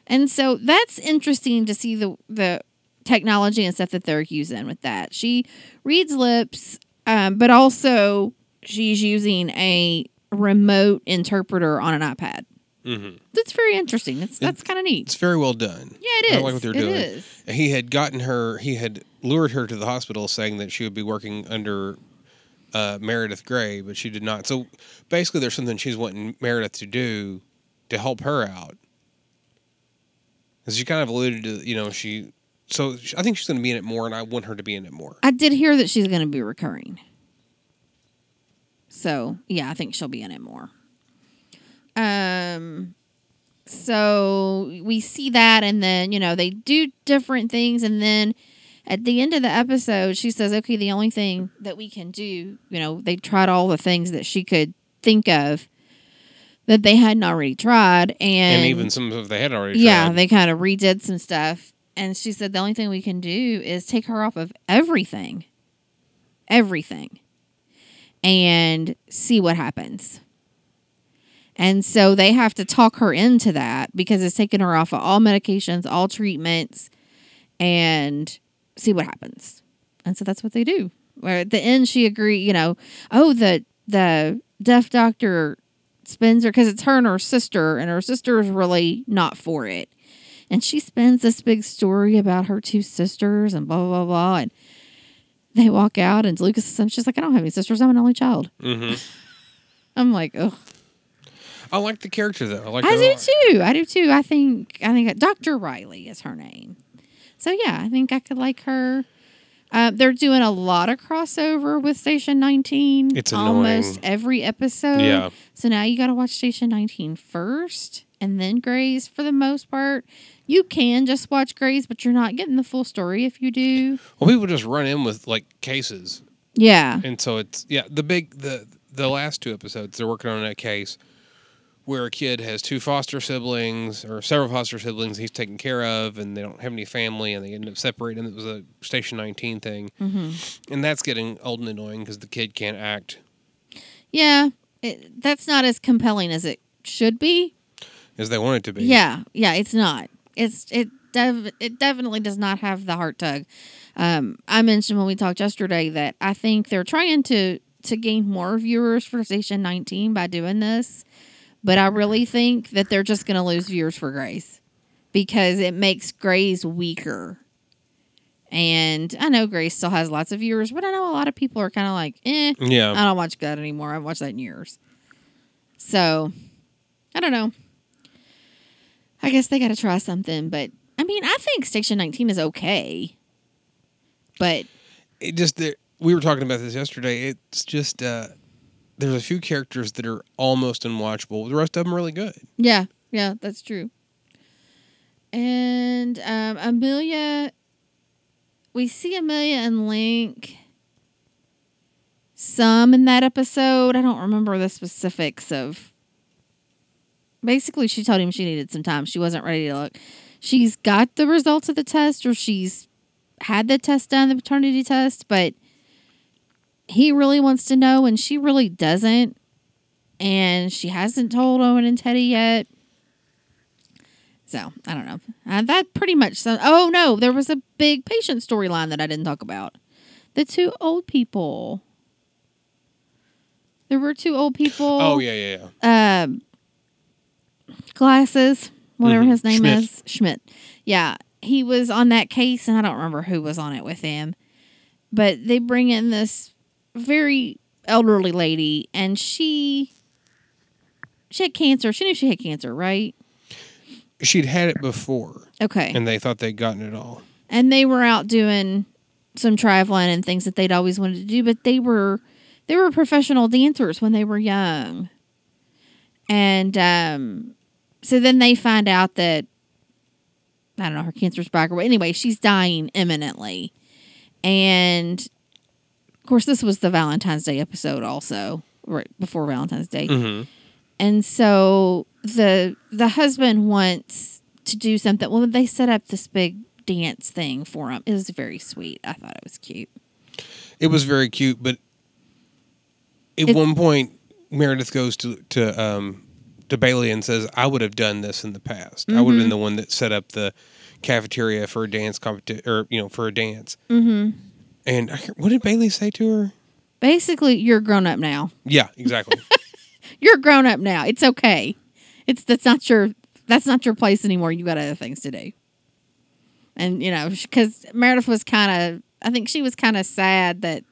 and so that's interesting to see the the technology and stuff that they're using with that. She reads lips, um, but also she's using a remote interpreter on an iPad. Mhm. That's very interesting. That's that's kind of neat. it's very well done. Yeah, it is. I like what they're It doing. is. He had gotten her. He had lured her to the hospital, saying that she would be working under uh, Meredith Grey, but she did not. So basically, there's something she's wanting Meredith to do to help her out. Because she kind of alluded to, you know, she. So I think she's going to be in it more, and I want her to be in it more. I did hear that she's going to be recurring. So yeah, I think she'll be in it more. Um, so we see that, and then you know they do different things, and then at the end of the episode, she says, "Okay, the only thing that we can do, you know, they tried all the things that she could think of that they hadn't already tried, and, And, even some of they had already. yeah, tried. they kind of redid some stuff. And she said the only thing we can do is take her off of everything, everything, and see what happens. And so they have to talk her into that because it's taking her off of all medications, all treatments, and see what happens. And so that's what they do. Where at the end she agreed, you know, oh the the deaf doctor spins her because it's her and her sister, and her sister is really not for it. And she spins this big story about her two sisters and blah blah blah blah. And they walk out, and Lucas is she's like, I don't have any sisters. I'm an only child. Mm-hmm. I'm like, ugh. I like the character though. I like. I do too. I do too. I think I think Dr. Riley is her name. So yeah, I think I could like her. Uh, they're doing a lot of crossover with Station 19. It's almost annoying. every episode. Yeah. So now you got to watch Station 19 first and then Grey's for the most part. You can just watch Grey's, but you're not getting the full story if you do. Well, people just run in with like cases, Yeah. and so it's yeah. The big the the last two episodes they're working on a case where a kid has two foster siblings or several foster siblings he's taken care of, and they don't have any family, and they end up separating. It was a Station 19 thing, hmm and that's getting old and annoying because the kid can't act Yeah. It, that's not as compelling as it should be. as they want it to be. Yeah, yeah, it's not. It's it dev- it definitely does not have the heart tug. Um, I mentioned when we talked yesterday that I think they're trying to to gain more viewers for Station 19 by doing this, but I really think that they're just going to lose viewers for Grey's because it makes Grey's weaker And I know Grey's still has lots of viewers, but I know a lot of people are kind of like, eh, Yeah. I don't watch that anymore. I haven't watched that in years. So, I don't know. I guess they got to try something, but I mean, I think Station 19 is okay. But it just we were talking about this yesterday. It's just uh, there's a few characters that are almost unwatchable. The rest of them are really good. yeah, yeah, that's true. And um, Amelia, we see Amelia and Link some in that episode. I don't remember the specifics of. Basically, she told him she needed some time. She wasn't ready to look. She's got the results of the test, or she's had the test done, the paternity test, but he really wants to know, and she really doesn't. And she hasn't told Owen and Teddy yet. So I don't know. Uh, that pretty much. So, oh no, there was a big patient storyline that I didn't talk about. The two old people. There were two old people. Oh yeah, yeah, yeah. Um, glasses, whatever Mhm. his name Schmitt. is, Schmitt. Yeah, he was on that case, and I don't remember who was on it with him. But they bring in this very elderly lady, and she she had cancer. She knew she had cancer, right? She'd had it before, Okay. and they thought they'd gotten it all. and they were out doing some traveling and things that they'd always wanted to do but they were they were professional dancers when they were young and um so then they find out that i don't know her cancer's back or anyway she's dying imminently and of course this was the valentine's day episode also right before valentine's day Mm-hmm. and so the the husband wants to do something. Well, they set up this big dance thing for him. It was very sweet. I thought it was cute. It was very cute, but at It- one point, Meredith goes to to um, to Bailey and says, "I would have done this in the past. I would have been the one that set up the cafeteria for a dance competition, or you know, for a dance." Mm-hmm. And I hear- what did Bailey say to her? Basically, you're grown up now. Yeah, exactly. You're grown up now. It's okay. It's that's not your that's not your place anymore. You got other things to do. And you know, because Meredith was kind of, I think she was kind of sad that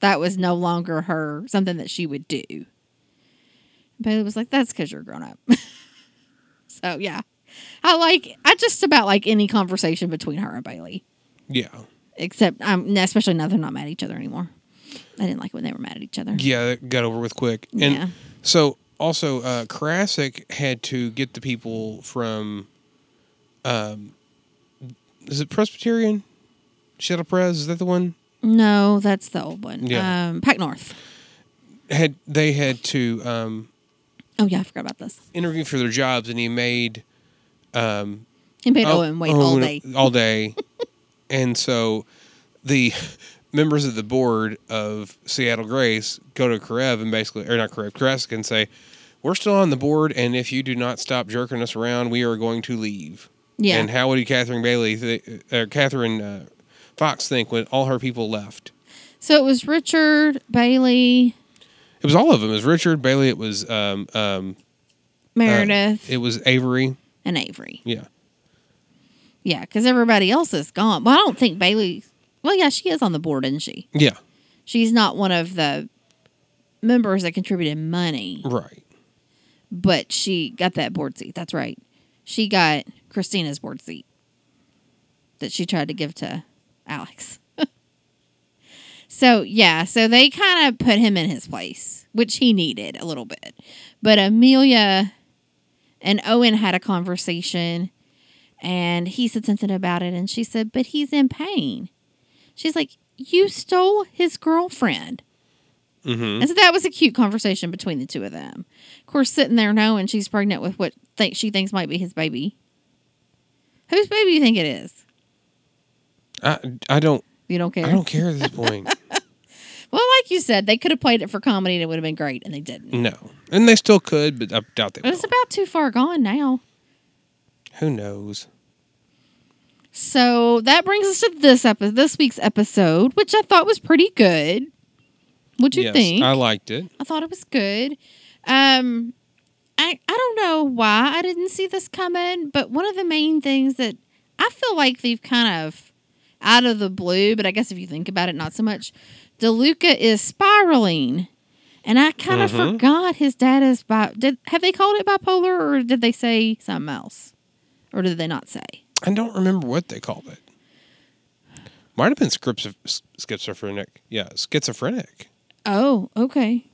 that was no longer her something that she would do. Bailey was like, "That's because you're grown up." so yeah, I like I just about like any conversation between her and Bailey, yeah, except um, especially now they're not mad at each other anymore. I didn't like when they were mad at each other. yeah. It got over with quick. And Yeah. so also, uh, Koracick had to get the people from, um, is it Presbyterian? Seattle Pres is that the one? No, that's the old one. Yeah. Um, Pac North. Had they had to um, Oh yeah, I forgot about this. interview for their jobs, and he made um, He made oh, Owen wait all day. all day, and so the members of the board of Seattle Grace go to Karev and basically, or not Karev, Koracick and say, "We're still on the board, and if you do not stop jerking us around, we are going to leave." Yeah. And how would Catherine Bailey, th- uh, Catherine uh, Fox, think when all her people left? so it was Richard Bailey, It was all of them. It was Richard Bailey. It was um, um, Meredith, it was Avery. and Avery. Yeah. Yeah, because everybody else is gone. Well, I don't think Bailey. Well, yeah, she is on the board, isn't she? Yeah. She's not one of the members that contributed money, Right. but she got that board seat. That's right. She got Cristina's board seat that she tried to give to Alex. so, yeah, so they kind of put him in his place, which he needed a little bit. But Amelia and Owen had a conversation and he said something about it and she said, "But he's in pain." She's like, "You stole his girlfriend." Mm-hmm. And so that was a cute conversation between the two of them. Of course, sitting there knowing she's pregnant with what th- she thinks might be his baby. Whose baby do you think it is? I I don't You don't care. I don't care at this point. Well, like you said, they could have played it for comedy and it would have been great, and they didn't. no, and they still could, but I doubt they But it's about too far gone now. Who knows? So that brings us to this episode, this week's episode, which I thought was pretty good. What'd you yes, think? I liked it. I thought it was good. Um, I I don't know why I didn't see this coming, but one of the main things that I feel like they've kind of out of the blue, but I guess if you think about it, not so much. DeLuca is spiraling. And I kind of Mhm. forgot his dad is bi- did have they called it bipolar or did they say something else? Or did they not say? I don't remember what they called it. Might have been schizo- schizophrenic. Yeah, schizophrenic. Oh, okay.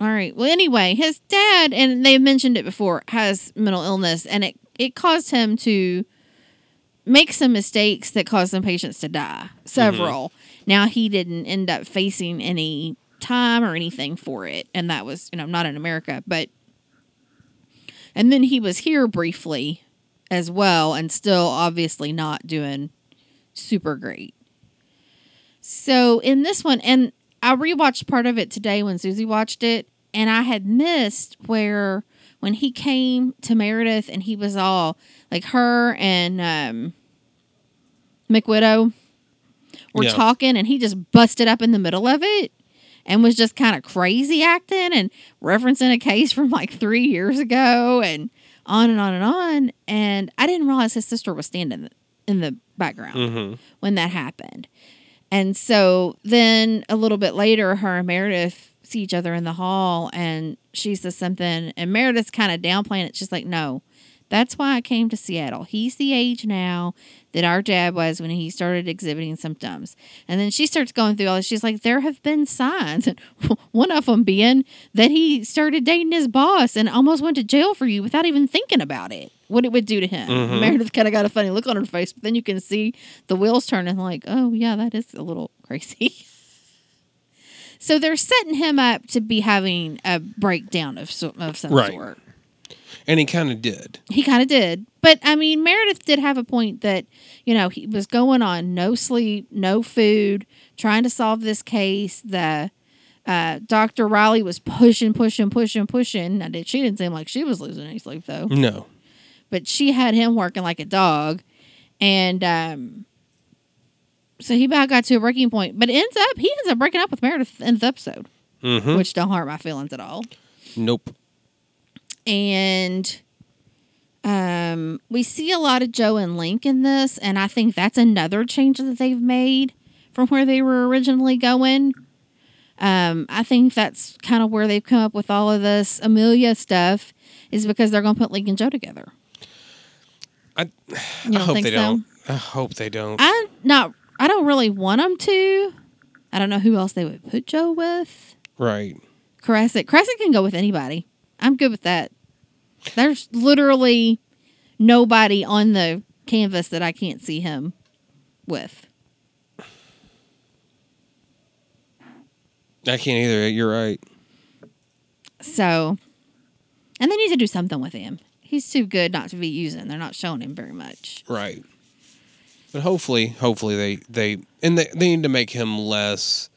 All right. Well, anyway, his dad, and they've mentioned it before, has mental illness, and it it caused him to make some mistakes that caused some patients to die. Several. Mm-hmm. Now he didn't end up facing any time or anything for it, and that was you know not in America, but and then he was here briefly as well, and still obviously not doing super great. So in this one, and I rewatched part of it today when Susie watched it, and I had missed where when he came to Meredith and he was all like her and um, McWidow were Yeah. talking, and he just busted up in the middle of it and was just kind of crazy acting and referencing a case from like three years ago and on and on and on. And I didn't realize his sister was standing in the background Mm-hmm. when that happened. And so then a little bit later, her and Meredith see each other in the hall and she says something, and Meredith's kind of downplaying it. She's like, No, that's why I came to Seattle. He's the age now that our dad was when he started exhibiting symptoms. And then she starts going through all this. She's like, There have been signs. And one of them being that he started dating his boss and almost went to jail for you without even thinking about it, what it would do to him. Mhm. Meredith kind of got a funny look on her face, but then you can see the wheels turning like, Oh, yeah, that is a little crazy. so they're setting him up to be having a breakdown of, of some Right. sort. And he kind of did. He kind of did. But I mean, Meredith did have a point that, you know, he was going on no sleep, no food, trying to solve this case. The uh, Dr. Riley was pushing, pushing, pushing, pushing. Now, did she didn't seem like she was losing any sleep though, No. but she had him working like a dog, and um, so he about got to a breaking point. But it ends up he ends up breaking up with Meredith in the episode, Mm-hmm. which don't hurt my feelings at all Nope. And um, we see a lot of Jo and Link in this, and I think that's another change that they've made from where they were originally going. Um, I think that's kind of where they've come up with all of this Amelia stuff, is because they're going to put Link and Jo together. I, I hope think they so? don't. I hope they don't. I not. I don't really want them to. I don't know who else they would put Jo with. right. Crescent. Crescent can go with anybody. I'm good with that. There's literally nobody on the canvas that I can't see him with. I can't either. You're right. So, and they need to do something with him. He's too good not to be using. They're not showing him very much. Right. But hopefully, hopefully they they and they, they need to make him less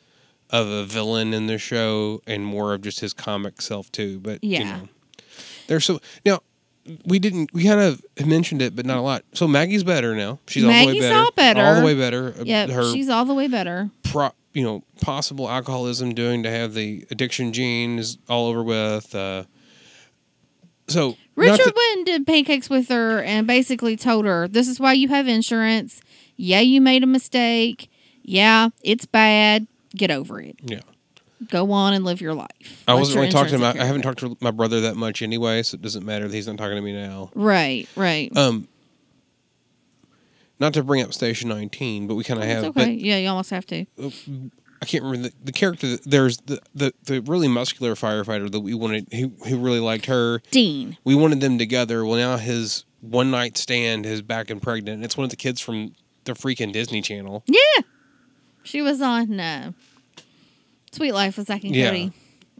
of a villain in the show and more of just his comic self too. But you Yeah. know, there's so now we didn't we kind of mentioned it, but not a lot. So Maggie's better now. She's all the way Maggie's better. all better. All the way better. Uh, Yep, Her she's all the way better. pro, you know possible alcoholism doing to have the addiction gene is all over with. Uh, so Richard that- went and did pancakes with her and basically told her, "This is why you have insurance. Yeah, you made a mistake. Yeah, it's bad. Get over it. yeah. Go on and live your life." I wasn't really talking to my. I haven't talked to my brother that much anyway, so it doesn't matter that he's not talking to me now. Right, right. Um, not to bring up Station 19, but we kind of have. okay. yeah, you almost have to. Uh, I can't remember the, the character. that- There's the, the the really muscular firefighter that we wanted. Who who really liked her. Dean. We wanted them together. Well, now his one night stand is back and pregnant. It's one of the kids from the freaking Disney Channel. Yeah. She was on uh, Suite Life with Zack and Yeah. Cody.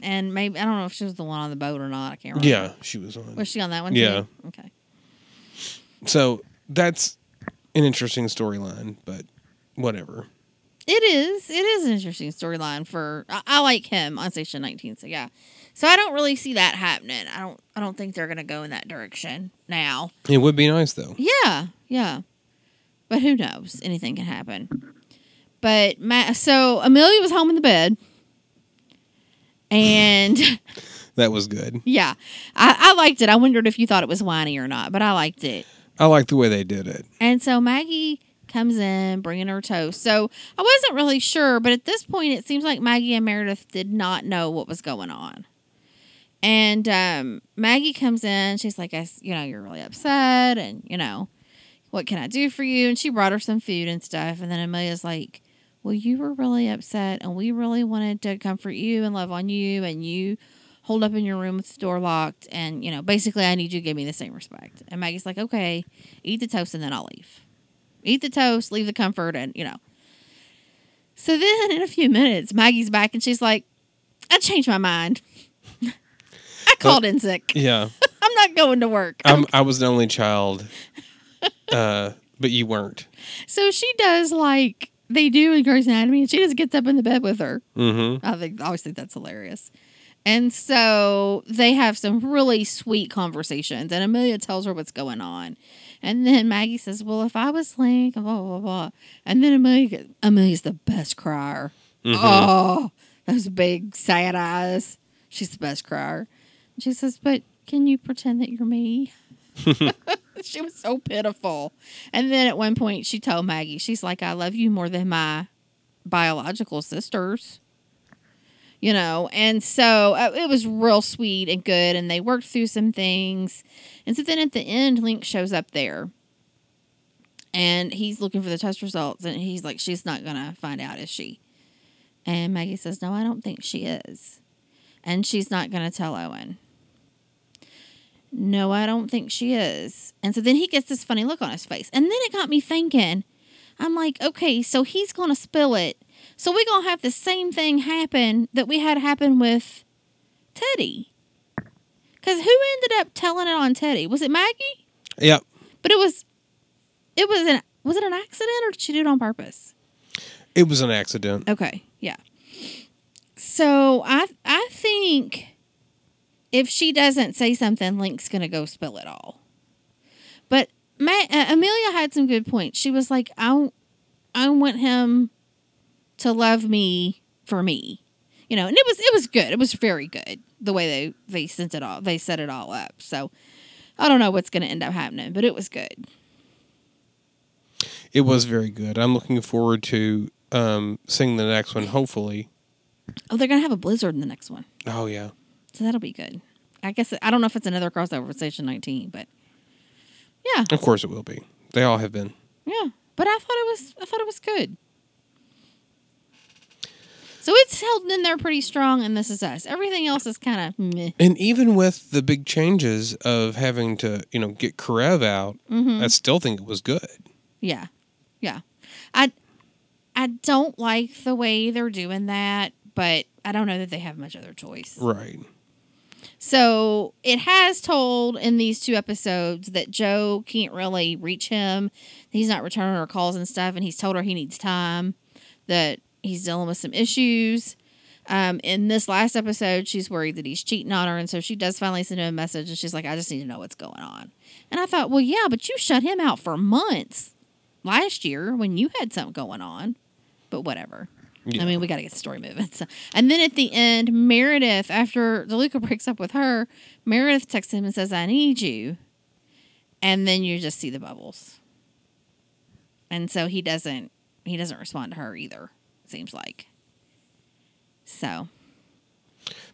And maybe I don't know if she was the one on the boat or not. I can't remember. Yeah, she was on. Was she on that one Yeah. too? Okay. So that's an interesting storyline, but whatever. It is. It is an interesting storyline for. I, I like him on Station 19. So yeah. So I don't really see that happening. I don't. I don't think they're gonna go in that direction now. It would be nice though. Yeah. Yeah. But who knows? Anything can happen. But Ma- so Amelia was home in the bed, and That was good. yeah, I, I liked it. I wondered if you thought it was whiny or not, but I liked it. I like the way they did it. And so Maggie comes in bringing her toast. So I wasn't really sure, but at this point, it seems like Maggie and Meredith did not know what was going on. And um, Maggie comes in. She's like, I, you know, you're really upset, and you know, what can I do for you? And she brought her some food and stuff. And then Amelia's like, Well, you were really upset, and we really wanted to comfort you and love on you, and you hold up in your room with the door locked. And, you know, basically, I need you to give me the same respect. And Maggie's like, Okay, eat the toast, and then I'll leave. Eat the toast, leave the comfort, and, you know. So then in a few minutes, Maggie's back, and she's like, I changed my mind. I called in sick. Yeah. I'm not going to work. I'm, I was the only child, uh, but you weren't. So she does like they do in Grey's Anatomy, and she just gets up in the bed with her. Mm-hmm. I think I always think that's hilarious. And so they have some really sweet conversations, and Amelia tells her what's going on. And then Maggie says, "Well, if I was Link, blah blah blah," and then Amelia, Amelia's the best crier. Mhm. Oh, those big sad eyes. She's the best crier. And she says, "But can you pretend that you're me?" she was so pitiful. And then at one point, she told Maggie, "She's like, I love you more than my biological sisters." You know, and so uh, it was real sweet and good, and they worked through some things. And so then at the end, Link shows up there, and he's looking for the test results, and he's like, "She's not gonna find out, is she?" And Maggie says, No, I don't think she is. And she's not to tell Owen. No, I don't think she is. And so then he gets this funny look on his face. And then it got me thinking, I'm like, okay, so he's going to spill it. So we're going to have the same thing happen that we had happen with Teddy. Because who ended up telling it on Teddy? Was it Maggie? Yep. But it was, it was an, was it an accident or did she do it on purpose? It was an accident. Okay, yeah. So I I think if she doesn't say something, Link's gonna go spill it all. But Ma- uh, Amelia had some good points. She was like, I I want him to love me for me, you know, and it was it was good. It was very good the way they they sent it all. They set it all up. So I don't know what's gonna end up happening, but it was good. It was very good. I'm looking forward to um, seeing the next one. Hopefully. Oh, they're gonna have a blizzard in the next one. Oh yeah. So that'll be good. I guess I don't know if it's another crossover with Station 19, but yeah, Of course it will be. They all have been. yeah. But I thought it was I thought it was good. So it's held in there pretty strong, and this is us. Everything else is kind of meh. And even with the big changes of having to, you know, get Karev out, Mm-hmm. I still think it was good. Yeah, yeah. I I don't like the way they're doing that, but I don't know that they have much other choice. Right. So it has told in these two episodes that Jo can't really reach him. He's not returning her calls and stuff, and he's told her he needs time, that he's dealing with some issues. Um, in this last episode, she's worried that he's cheating on her, and so she does finally send him a message, and she's like, "I just need to know what's going on." And I thought, well, yeah, but you shut him out for months last year when you had something going on, but whatever. Yeah. I mean, we got to get the story moving. So, and then at the end, Meredith, after DeLuca breaks up with her, Meredith texts him and says, "I need you," and then you just see the bubbles. And so he doesn't he doesn't respond to her either. Seems like. So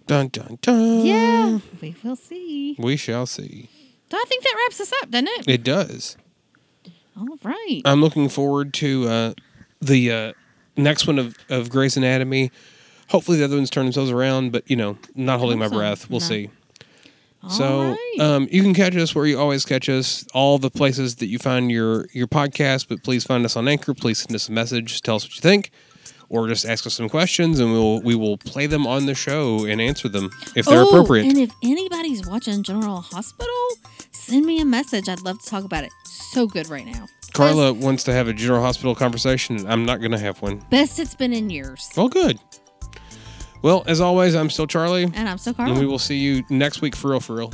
Dun dun dun. yeah, we will see. We shall see. So I think that wraps us up, doesn't it? It does. All right. I'm looking forward to uh, the uh, next one of, of Grey's Anatomy. Hopefully the other ones turn themselves around, but you know, not holding my so. breath. We'll No. see. All So right. um, you can catch us where you always catch us, all the places that you find your your podcast. But please find us on Anchor. Please send us a message. Tell us what you think, or just ask us some questions, and we'll we will play them on the show and answer them if they're Oh, appropriate. And if anybody's watching General Hospital, send me a message. I'd love to talk about it. So good right now. Carla wants to have a General Hospital conversation. and I'm not going to have one. Best it's been in years. Oh, good. Well, as always, I'm still Charlie, And I'm still Carla. and we will see you next week for real, for real.